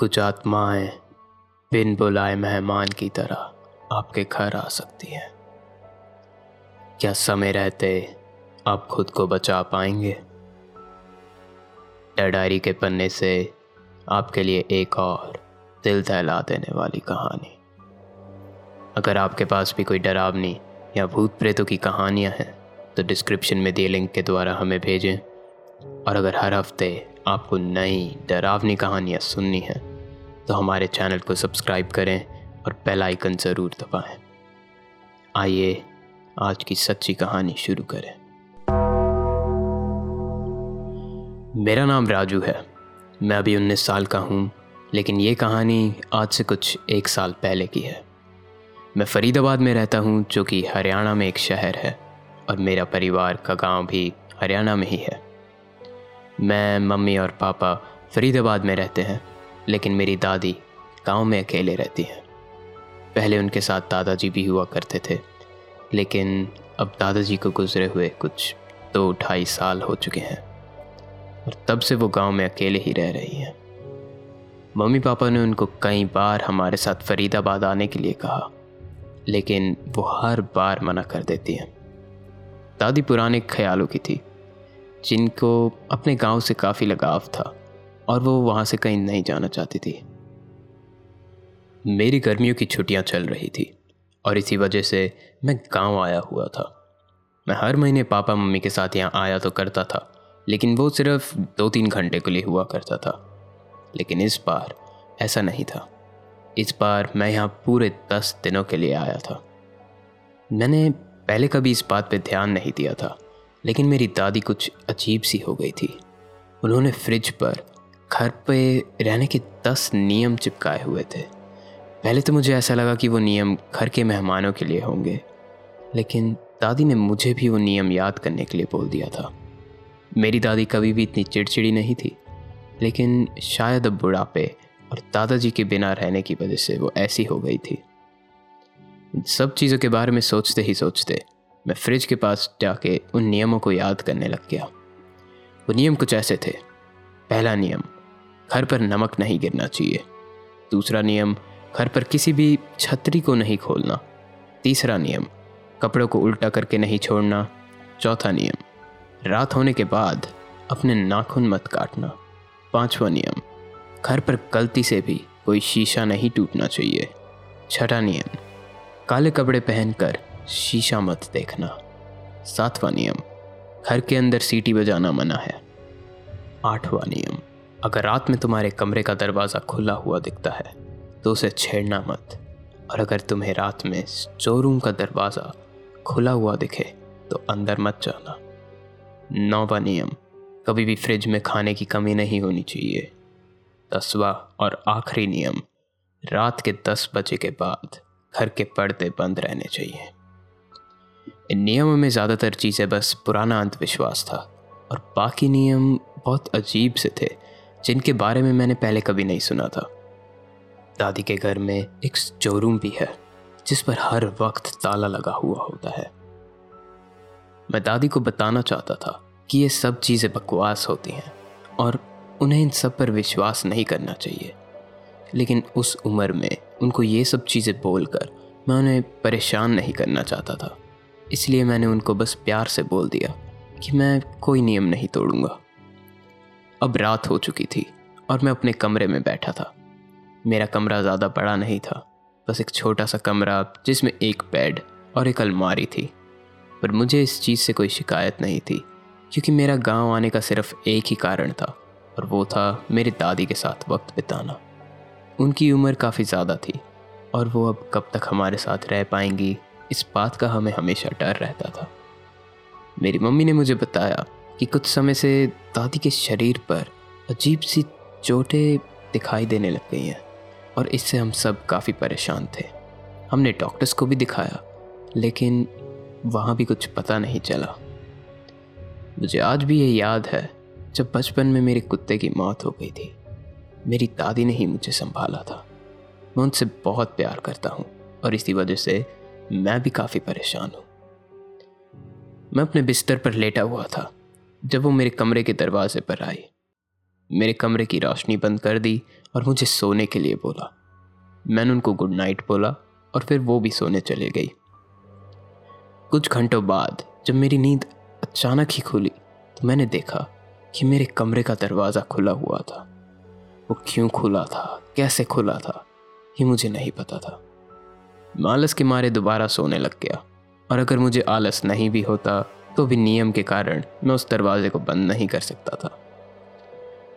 कुछ आत्माएँ बिन बुलाए मेहमान की तरह आपके घर आ सकती हैं। क्या समय रहते आप खुद को बचा पाएँगे? डायरी के पन्ने से आपके लिए एक और दिल दहला देने वाली कहानी। अगर आपके पास भी कोई डरावनी या भूत प्रेतों की कहानियाँ हैं तो डिस्क्रिप्शन में दिए लिंक के द्वारा हमें भेजें। और अगर हर हफ़्ते आपको नई डरावनी कहानियाँ सुननी हैं तो हमारे चैनल को सब्सक्राइब करें और बेल आइकन ज़रूर दबाएँ। आइए, आज की सच्ची कहानी शुरू करें। मेरा नाम राजू है। मैं अभी उन्नीस साल का हूँ, लेकिन ये कहानी आज से कुछ एक साल पहले की है। मैं फरीदाबाद में रहता हूँ, जो कि हरियाणा में एक शहर है, और मेरा परिवार का गाँव भी हरियाणा में ही है। मैं, मम्मी और पापा फरीदाबाद में रहते हैं। लेकिन मेरी दादी गाँव में अकेले रहती हैं। पहले उनके साथ दादाजी भी हुआ करते थे, लेकिन अब दादाजी को गुजरे हुए कुछ दो ढाई साल हो चुके हैं, और तब से वो गाँव में अकेले ही रह रही हैं। मम्मी पापा ने उनको कई बार हमारे साथ फरीदाबाद आने के लिए कहा, लेकिन वो हर बार मना कर देती हैं। दादी पुराने ख्यालों की थी, जिनको अपने गाँव से काफ़ी लगाव था। और वो वहाँ से कहीं नहीं जाना चाहती थी। मेरी गर्मियों की छुट्टियाँ चल रही थी और इसी वजह से मैं गाँव आया हुआ था। मैं हर महीने पापा मम्मी के साथ यहाँ आया तो करता था, लेकिन वो सिर्फ़ दो तीन घंटे के लिए हुआ करता था। लेकिन इस बार ऐसा नहीं था। इस बार मैं यहाँ पूरे दस दिनों के लिए आया था। मैंने पहले कभी इस बात पे ध्यान नहीं दिया था, लेकिन मेरी दादी कुछ अजीब सी हो गई थी। उन्होंने फ्रिज पर घर पे रहने के दस नियम चिपकाए हुए थे। पहले तो मुझे ऐसा लगा कि वो नियम घर के मेहमानों के लिए होंगे, लेकिन दादी ने मुझे भी वो नियम याद करने के लिए बोल दिया था। मेरी दादी कभी भी इतनी चिड़चिड़ी नहीं थी, लेकिन शायद अब बुढ़ापे और दादाजी के बिना रहने की वजह से वो ऐसी हो गई थी। सब चीज़ों के बारे में सोचते ही सोचते मैं फ्रिज के पास जाके उन नियमों को याद करने लग गया। वो नियम कुछ ऐसे थे। पहला नियम घर पर नमक नहीं गिरना चाहिए। दूसरा नियम, घर पर किसी भी छतरी को नहीं खोलना। तीसरा नियम, कपड़ों को उल्टा करके नहीं छोड़ना। चौथा नियम, रात होने के बाद अपने नाखून मत काटना। पांचवा नियम, घर पर गलती से भी कोई शीशा नहीं टूटना चाहिए। छठा नियम, काले कपड़े पहनकर शीशा मत देखना। सातवां नियम, घर के अंदर सीटी बजाना मना है। आठवां नियम अगर रात में तुम्हारे कमरे का दरवाज़ा खुला हुआ दिखता है तो उसे छेड़ना मत। और अगर तुम्हें रात में स्टोरूम का दरवाज़ा खुला हुआ दिखे तो अंदर मत जाना। नौवा नियम, कभी भी फ्रिज में खाने की कमी नहीं होनी चाहिए। दसवा और आखिरी नियम, रात के दस बजे के बाद घर के पर्दे बंद रहने चाहिए। इन नियमों में ज़्यादातर चीज़ें बस पुराना अंधविश्वास था, और बाकी नियम बहुत अजीब से थे जिनके बारे में मैंने पहले कभी नहीं सुना था। दादी के घर में एक स्टोरूम भी है, जिस पर हर वक्त ताला लगा हुआ होता है। मैं दादी को बताना चाहता था कि ये सब चीज़ें बकवास होती हैं और उन्हें इन सब पर विश्वास नहीं करना चाहिए। लेकिन उस उम्र में उनको ये सब चीज़ें बोलकर मैं उन्हें परेशान नहीं करना चाहता था। इसलिए मैंने उनको बस प्यार से बोल दिया कि मैं कोई नियम नहीं तोड़ूँगा। अब रात हो चुकी थी और मैं अपने कमरे में बैठा था। मेरा कमरा ज़्यादा बड़ा नहीं था, बस एक छोटा सा कमरा जिसमें एक बेड और एक अलमारी थी। पर मुझे इस चीज़ से कोई शिकायत नहीं थी, क्योंकि मेरा गाँव आने का सिर्फ़ एक ही कारण था और वो था मेरी दादी के साथ वक्त बिताना। उनकी उम्र काफ़ी ज़्यादा थी और वो अब कब तक हमारे साथ रह पाएँगी, इस बात का हमें हमेशा डर रहता था। मेरी मम्मी ने मुझे बताया कि कुछ समय से दादी के शरीर पर अजीब सी चोटें दिखाई देने लग गई हैं, और इससे हम सब काफ़ी परेशान थे। हमने डॉक्टर्स को भी दिखाया, लेकिन वहाँ भी कुछ पता नहीं चला। मुझे आज भी ये याद है, जब बचपन में मेरे कुत्ते की मौत हो गई थी। मेरी दादी ने ही मुझे संभाला था। मैं उनसे बहुत प्यार करता हूँ, और इसी वजह से मैं भी काफ़ी परेशान हूँ। मैं अपने बिस्तर पर लेटा हुआ था। जब वो मेरे कमरे के दरवाजे पर आई, मेरे कमरे की रोशनी बंद कर दी और मुझे सोने के लिए बोला। मैंने उनको गुड नाइट बोला और फिर वो भी सोने चले गई। कुछ घंटों बाद जब मेरी नींद अचानक ही खुली तो मैंने देखा कि मेरे कमरे का दरवाज़ा खुला हुआ था। वो क्यों खुला था? कैसे खुला था? ये मुझे नहीं पता था। मैं आलस के मारे दोबारा सोने लग गया और अगर मुझे आलस नहीं भी होता तो भी नियम के कारण मैं उस दरवाजे को बंद नहीं कर सकता था।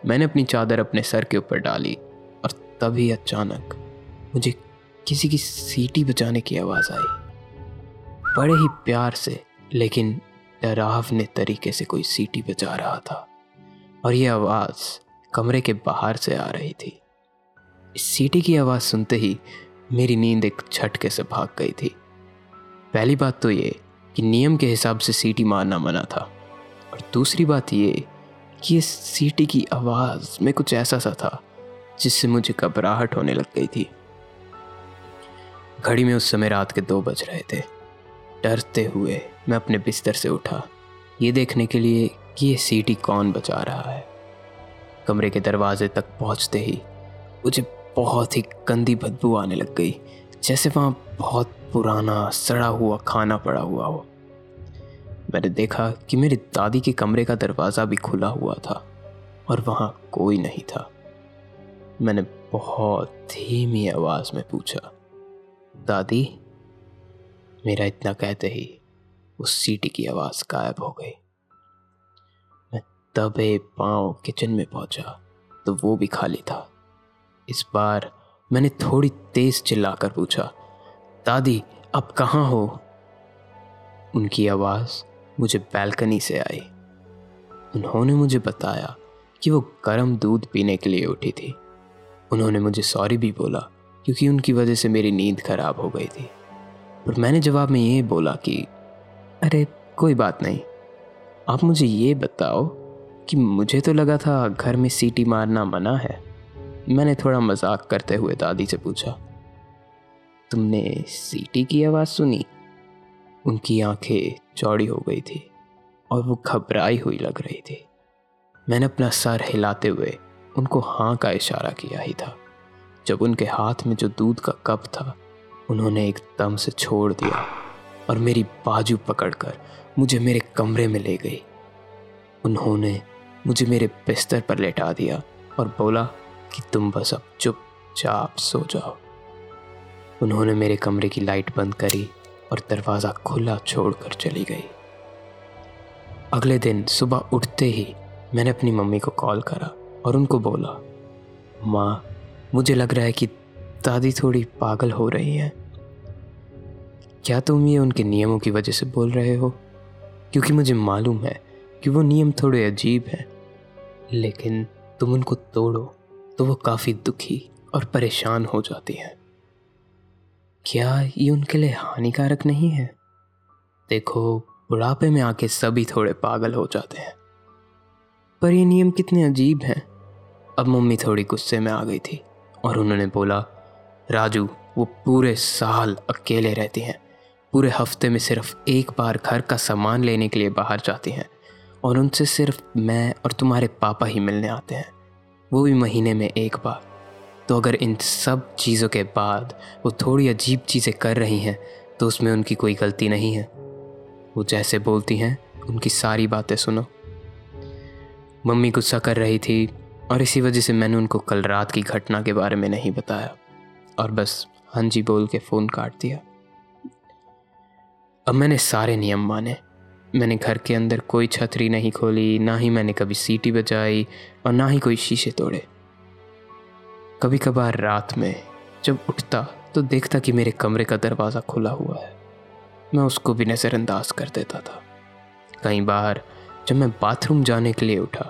मैंने अपनी चादर अपने सर के ऊपर डाली और तभी अचानक मुझे किसी की सीटी बजाने की आवाज़ आई। बड़े ही प्यार से, लेकिन डरावने तरीके से कोई सीटी बजा रहा था और यह आवाज़ कमरे के बाहर से आ रही थी। इस सीटी की आवाज़ सुनते ही मेरी नींद एक झटके से भाग गई थी। पहली बात तो ये कि नियम के हिसाब से सीटी मारना मना था। और दूसरी बात ये कि इस सीटी की आवाज़ में कुछ ऐसा सा था, जिससे मुझे घबराहट होने लग गई थी। घड़ी में उस समय रात के दो बज रहे थे। डरते हुए मैं अपने बिस्तर से उठा। ये देखने के लिए कि ये सीटी कौन बचा रहा है। कमरे के दरवाजे तक पहुँचते ही मुझे बहुत ही गंदी बदबू आने लग गई, जैसे वहाँ बहुत पुराना, सड़ा हुआ, खाना पड़ा हुआ हो। मैंने देखा कि मेरी दादी के कमरे का दरवाज़ा भी खुला हुआ था और वहाँ कोई नहीं था। मैंने बहुत धीमी आवाज़ में पूछा, दादी, मेरा इतना कहते ही उस सीटी की आवाज़ गायब हो गई। मैं दबे पाँव किचन में पहुँचा तो वो भी खाली था। इस बार मैंने थोड़ी तेज चिल्लाकर पूछा दादी आप कहाँ हो? उनकी आवाज़ मुझे बैल्कनी से आई। उन्होंने मुझे बताया कि वो गर्म दूध पीने के लिए उठी थी। उन्होंने मुझे सॉरी भी बोला, क्योंकि उनकी वजह से मेरी नींद खराब हो गई थी। पर मैंने जवाब में ये बोला कि, अरे, कोई बात नहीं। आप मुझे ये बताओ कि मुझे तो लगा था घर में सीटी मारना मना है। मैंने थोड़ा मज़ाक करते हुए दादी से पूछा तुमने सीटी की आवाज़ सुनी? उनकी आँखें चौड़ी हो गई थी और वो घबराई हुई लग रही थी। मैंने अपना सर हिलाते हुए उनको हाँ का इशारा किया ही था। जब उनके हाथ में जो दूध का कप था, उन्होंने एकदम से छोड़ दिया और मेरी बाजू पकड़कर मुझे मेरे कमरे में ले गई। उन्होंने मुझे मेरे बिस्तर पर लेटा दिया और बोला कि तुम बस अब चुपचाप सो जाओ। उन्होंने मेरे कमरे की लाइट बंद करी और दरवाज़ा खुला छोड़कर चली गई। अगले दिन सुबह उठते ही मैंने अपनी मम्मी को कॉल करा और उनको बोला, माँ, मुझे लग रहा है कि दादी थोड़ी पागल हो रही है। क्या तुम ये उनके नियमों की वजह से बोल रहे हो? क्योंकि मुझे मालूम है कि वो नियम थोड़े अजीब हैं। लेकिन तुम उनको तोड़ो तो वो काफ़ी दुखी और परेशान हो जाती हैं। क्या ये उनके लिए हानिकारक नहीं है? देखो, बुढ़ापे में आके सभी थोड़े पागल हो जाते हैं। पर ये नियम कितने अजीब हैं। अब मम्मी थोड़ी गुस्से में आ गई थी और उन्होंने बोला, राजू, वो पूरे साल अकेले रहती हैं। पूरे हफ़्ते में सिर्फ़ एक बार घर का सामान लेने के लिए बाहर जाती हैं और उनसे सिर्फ़ मैं और तुम्हारे पापा ही मिलने आते हैं। वो भी महीने में एक बार। तो अगर इन सब चीज़ों के बाद वो थोड़ी अजीब चीज़ें कर रही हैं तो उसमें उनकी कोई गलती नहीं है। वो जैसे बोलती हैं, उनकी सारी बातें सुनो। मम्मी गुस्सा कर रही थी, और इसी वजह से मैंने उनको कल रात की घटना के बारे में नहीं बताया, और बस हाँ जी बोल के फ़ोन काट दिया। अब मैंने सारे नियम माने। मैंने घर के अंदर कोई छतरी नहीं खोली, ना ही मैंने कभी सीटी बजाई, और ना ही कोई शीशे तोड़े। कभी कभार रात में जब उठता तो देखता कि मेरे कमरे का दरवाज़ा खुला हुआ है। मैं उसको भी नज़रअंदाज कर देता था। कई बार जब मैं बाथरूम जाने के लिए उठा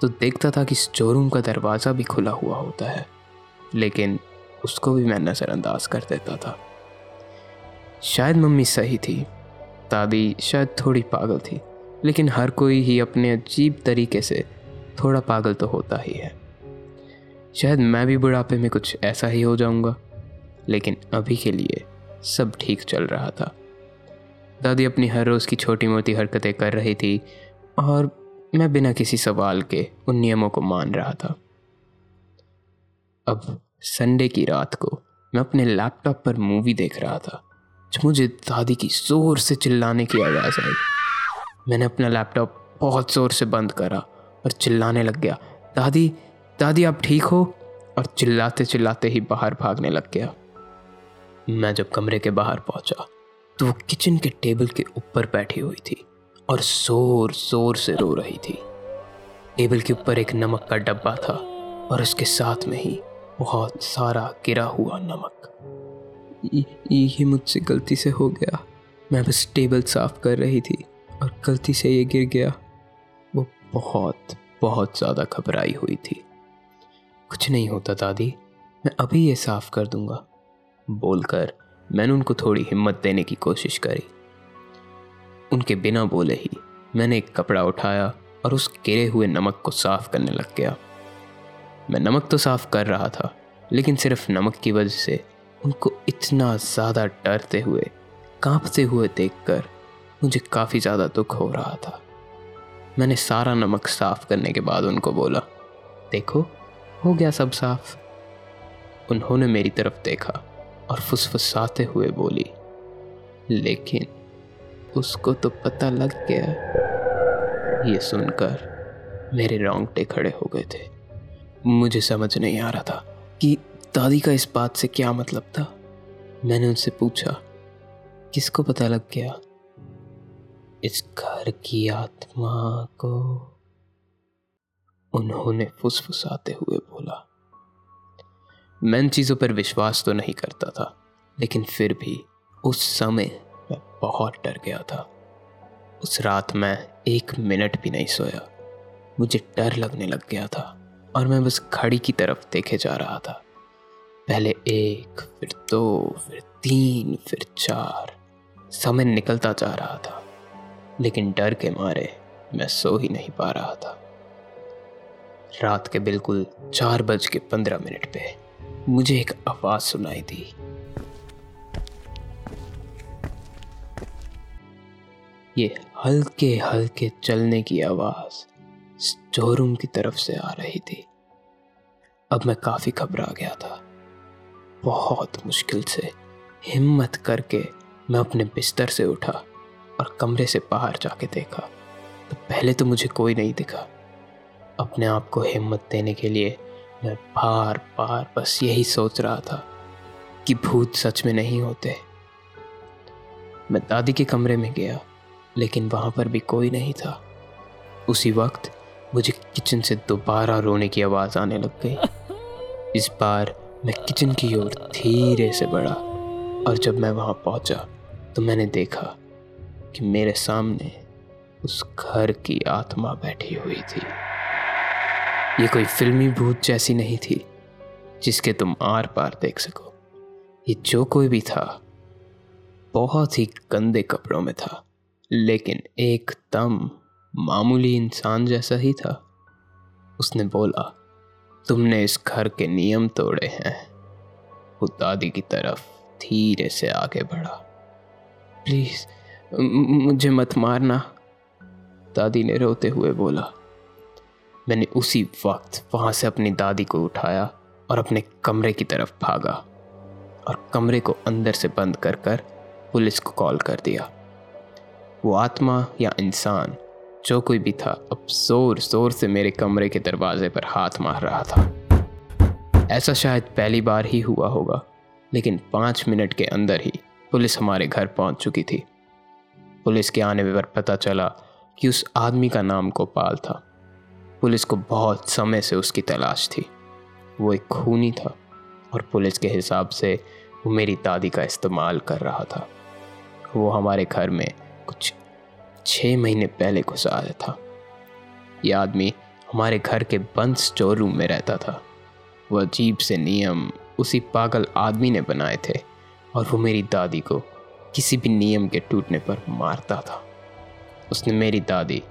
तो देखता था कि स्टोर रूम का दरवाज़ा भी खुला हुआ होता है, लेकिन उसको भी मैं नज़रअंदाज कर देता था। शायद मम्मी सही थी, दादी शायद थोड़ी पागल थी, लेकिन हर कोई ही अपने अजीब तरीके से थोड़ा पागल तो होता ही है। शायद मैं भी बुढ़ापे में कुछ ऐसा ही हो जाऊँगा। लेकिन अभी के लिए सब ठीक चल रहा था। दादी अपनी हर रोज़ की छोटी मोटी हरकतें कर रही थी और मैं बिना किसी सवाल के उन नियमों को मान रहा था। अब संडे की रात को मैं अपने लैपटॉप पर मूवी देख रहा था जब मुझे दादी की ज़ोर से चिल्लाने की आवाज़ आई। मैंने अपना लैपटॉप बहुत ज़ोर से बंद करा और चिल्लाने लग गया, दादी दादी, आप ठीक हो? और चिल्लाते चिल्लाते ही बाहर भागने लग गया। मैं जब कमरे के बाहर पहुँचा तो वो किचन के टेबल के ऊपर बैठी हुई थी और ज़ोर ज़ोर से रो रही थी। टेबल के ऊपर एक नमक का डब्बा था और उसके साथ में ही बहुत सारा गिरा हुआ नमक। ये मुझसे गलती से हो गया। मैं बस टेबल साफ़ कर रही थी और गलती से ये गिर गया। वो बहुत बहुत ज़्यादा घबराई हुई थी। कुछ नहीं होता दादी। मैं अभी ये साफ़ कर दूँगा। बोलकर मैंने उनको थोड़ी हिम्मत देने की कोशिश करी। उनके बिना बोले ही मैंने एक कपड़ा उठाया और उस गिरे हुए नमक को साफ़ करने लग गया। मैं नमक तो साफ़ कर रहा था, लेकिन सिर्फ़ नमक की वजह से उनको इतना ज़्यादा डरते हुए, कांपते हुए देखकर मुझे काफ़ी ज़्यादा दुख हो रहा था। मैंने सारा नमक साफ़ करने के बाद उनको बोला, देखो हो गया सब साफ़। उन्होंने मेरी तरफ़ देखा और फुसफुसाते हुए बोली, लेकिन उसको तो पता लग गया। ये सुनकर मेरे रोंगटे खड़े हो गए थे। मुझे समझ नहीं आ रहा था कि दादी का इस बात से क्या मतलब था। मैंने उनसे पूछा, किसको पता लग गया? इस घर की आत्मा को उन्होंने फुसफुसाते हुए बोला, मैं चीज़ों पर विश्वास तो नहीं करता था, लेकिन फिर भी उस समय मैं बहुत डर गया था। उस रात मैं एक मिनट भी नहीं सोया। मुझे डर लगने लग गया था और मैं बस खड़ी की तरफ़ देखे जा रहा था। पहले एक, फिर दो, फिर तीन, फिर चार। समय निकलता जा रहा था, लेकिन डर के मारे मैं सो ही नहीं पा रहा था। रात के बिल्कुल चार बज के पंद्रह मिनट पे मुझे एक आवाज़ सुनाई दी। ये हल्के हल्के चलने की आवाज़ स्टोर की तरफ़ से आ रही थी। अब मैं काफ़ी घबरा गया था। बहुत मुश्किल से हिम्मत करके मैं अपने बिस्तर से उठा और कमरे से बाहर जाके देखा। तो पहले तो मुझे कोई नहीं दिखा। अपने आप को हिम्मत देने के लिए मैं बार बार बस यही सोच रहा था कि भूत सच में नहीं होते। मैं दादी के कमरे में गया, लेकिन वहाँ पर भी कोई नहीं था। उसी वक्त मुझे किचन से दोबारा रोने की आवाज़ आने लग गई। इस बार मैं किचन की ओर धीरे से बढ़ा और जब मैं वहाँ पहुँचा तो मैंने देखा कि मेरे सामने उस घर की आत्मा बैठी हुई थी। ये कोई फिल्मी भूत जैसी नहीं थी, जिसके तुम आर पार देख सको। ये जो कोई भी था, बहुत ही गंदे कपड़ों में था, लेकिन एकदम मामूली इंसान जैसा ही था। उसने बोला, तुमने इस घर के नियम तोड़े हैं। वो दादी की तरफ़ धीरे से आगे बढ़ा। प्लीज़ मुझे मत मारना। दादी ने रोते हुए बोला मैंने उसी वक्त वहाँ से अपनी दादी को उठाया और अपने कमरे की तरफ़ भागा और कमरे को अंदर से बंद कर कर पुलिस को कॉल कर दिया। वो आत्मा या इंसान, जो कोई भी था, अब ज़ोर ज़ोर से मेरे कमरे के दरवाजे पर हाथ मार रहा था। ऐसा शायद पहली बार ही हुआ होगा, लेकिन पाँच मिनट के अंदर ही पुलिस हमारे घर पहुँच चुकी थी। पुलिस के आने पर पता चला कि उस आदमी का नाम गोपाल था। पुलिस को बहुत समय से उसकी तलाश थी। वो एक खूनी था और पुलिस के हिसाब से वो मेरी दादी का इस्तेमाल कर रहा था। वो हमारे घर में कुछ छः महीने पहले घुसा आया था। यह आदमी हमारे घर के बंद स्टोर रूम में रहता था। वो अजीब से नियम उसी पागल आदमी ने बनाए थे और वो मेरी दादी को किसी भी नियम के टूटने पर मारता था। उसने मेरी दादी,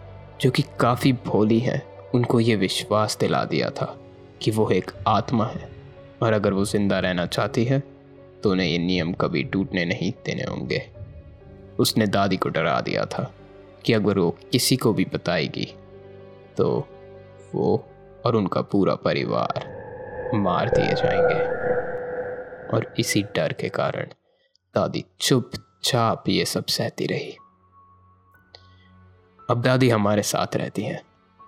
जो कि काफ़ी भोली है उनको ये विश्वास दिला दिया था कि वो एक आत्मा है, और अगर वो ज़िंदा रहना चाहती है तो उन्हें ये नियम कभी टूटने नहीं देने होंगे। उसने दादी को डरा दिया था कि अगर वो किसी को भी बताएगी तो वो और उनका पूरा परिवार मार दिए जाएँगे। और इसी डर के कारण दादी चुपचाप ये सब सहती रही। अब दादी हमारे साथ रहती हैं।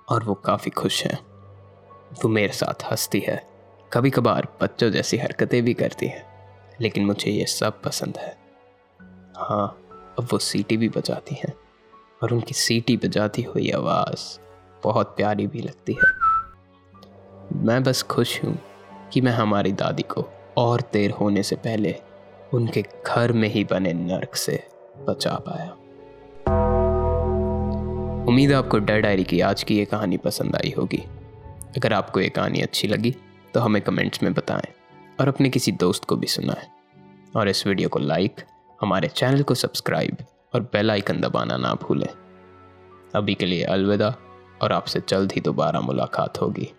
और वो काफ़ी खुश हैं। वो मेरे साथ हंसती है। कभी कभार बच्चों जैसी हरकतें भी करती हैं, लेकिन मुझे ये सब पसंद है। हाँ अब वो सीटी भी बजाती हैं, और उनकी सीटी बजाती हुई आवाज़ बहुत प्यारी भी लगती है। मैं बस खुश हूँ कि मैं हमारी दादी को और देर होने से पहले उनके घर में ही बने नर्क से बचा पाया। उम्मीद है आपको डर डायरी की आज की ये कहानी पसंद आई होगी। अगर आपको ये कहानी अच्छी लगी तो हमें कमेंट्स में बताएँ और अपने किसी दोस्त को भी सुनाएँ। और इस वीडियो को लाइक, हमारे चैनल को सब्सक्राइब और बेल आइकन दबाना ना भूलें। अभी के लिए अलविदा, और आपसे जल्द ही दोबारा मुलाकात होगी।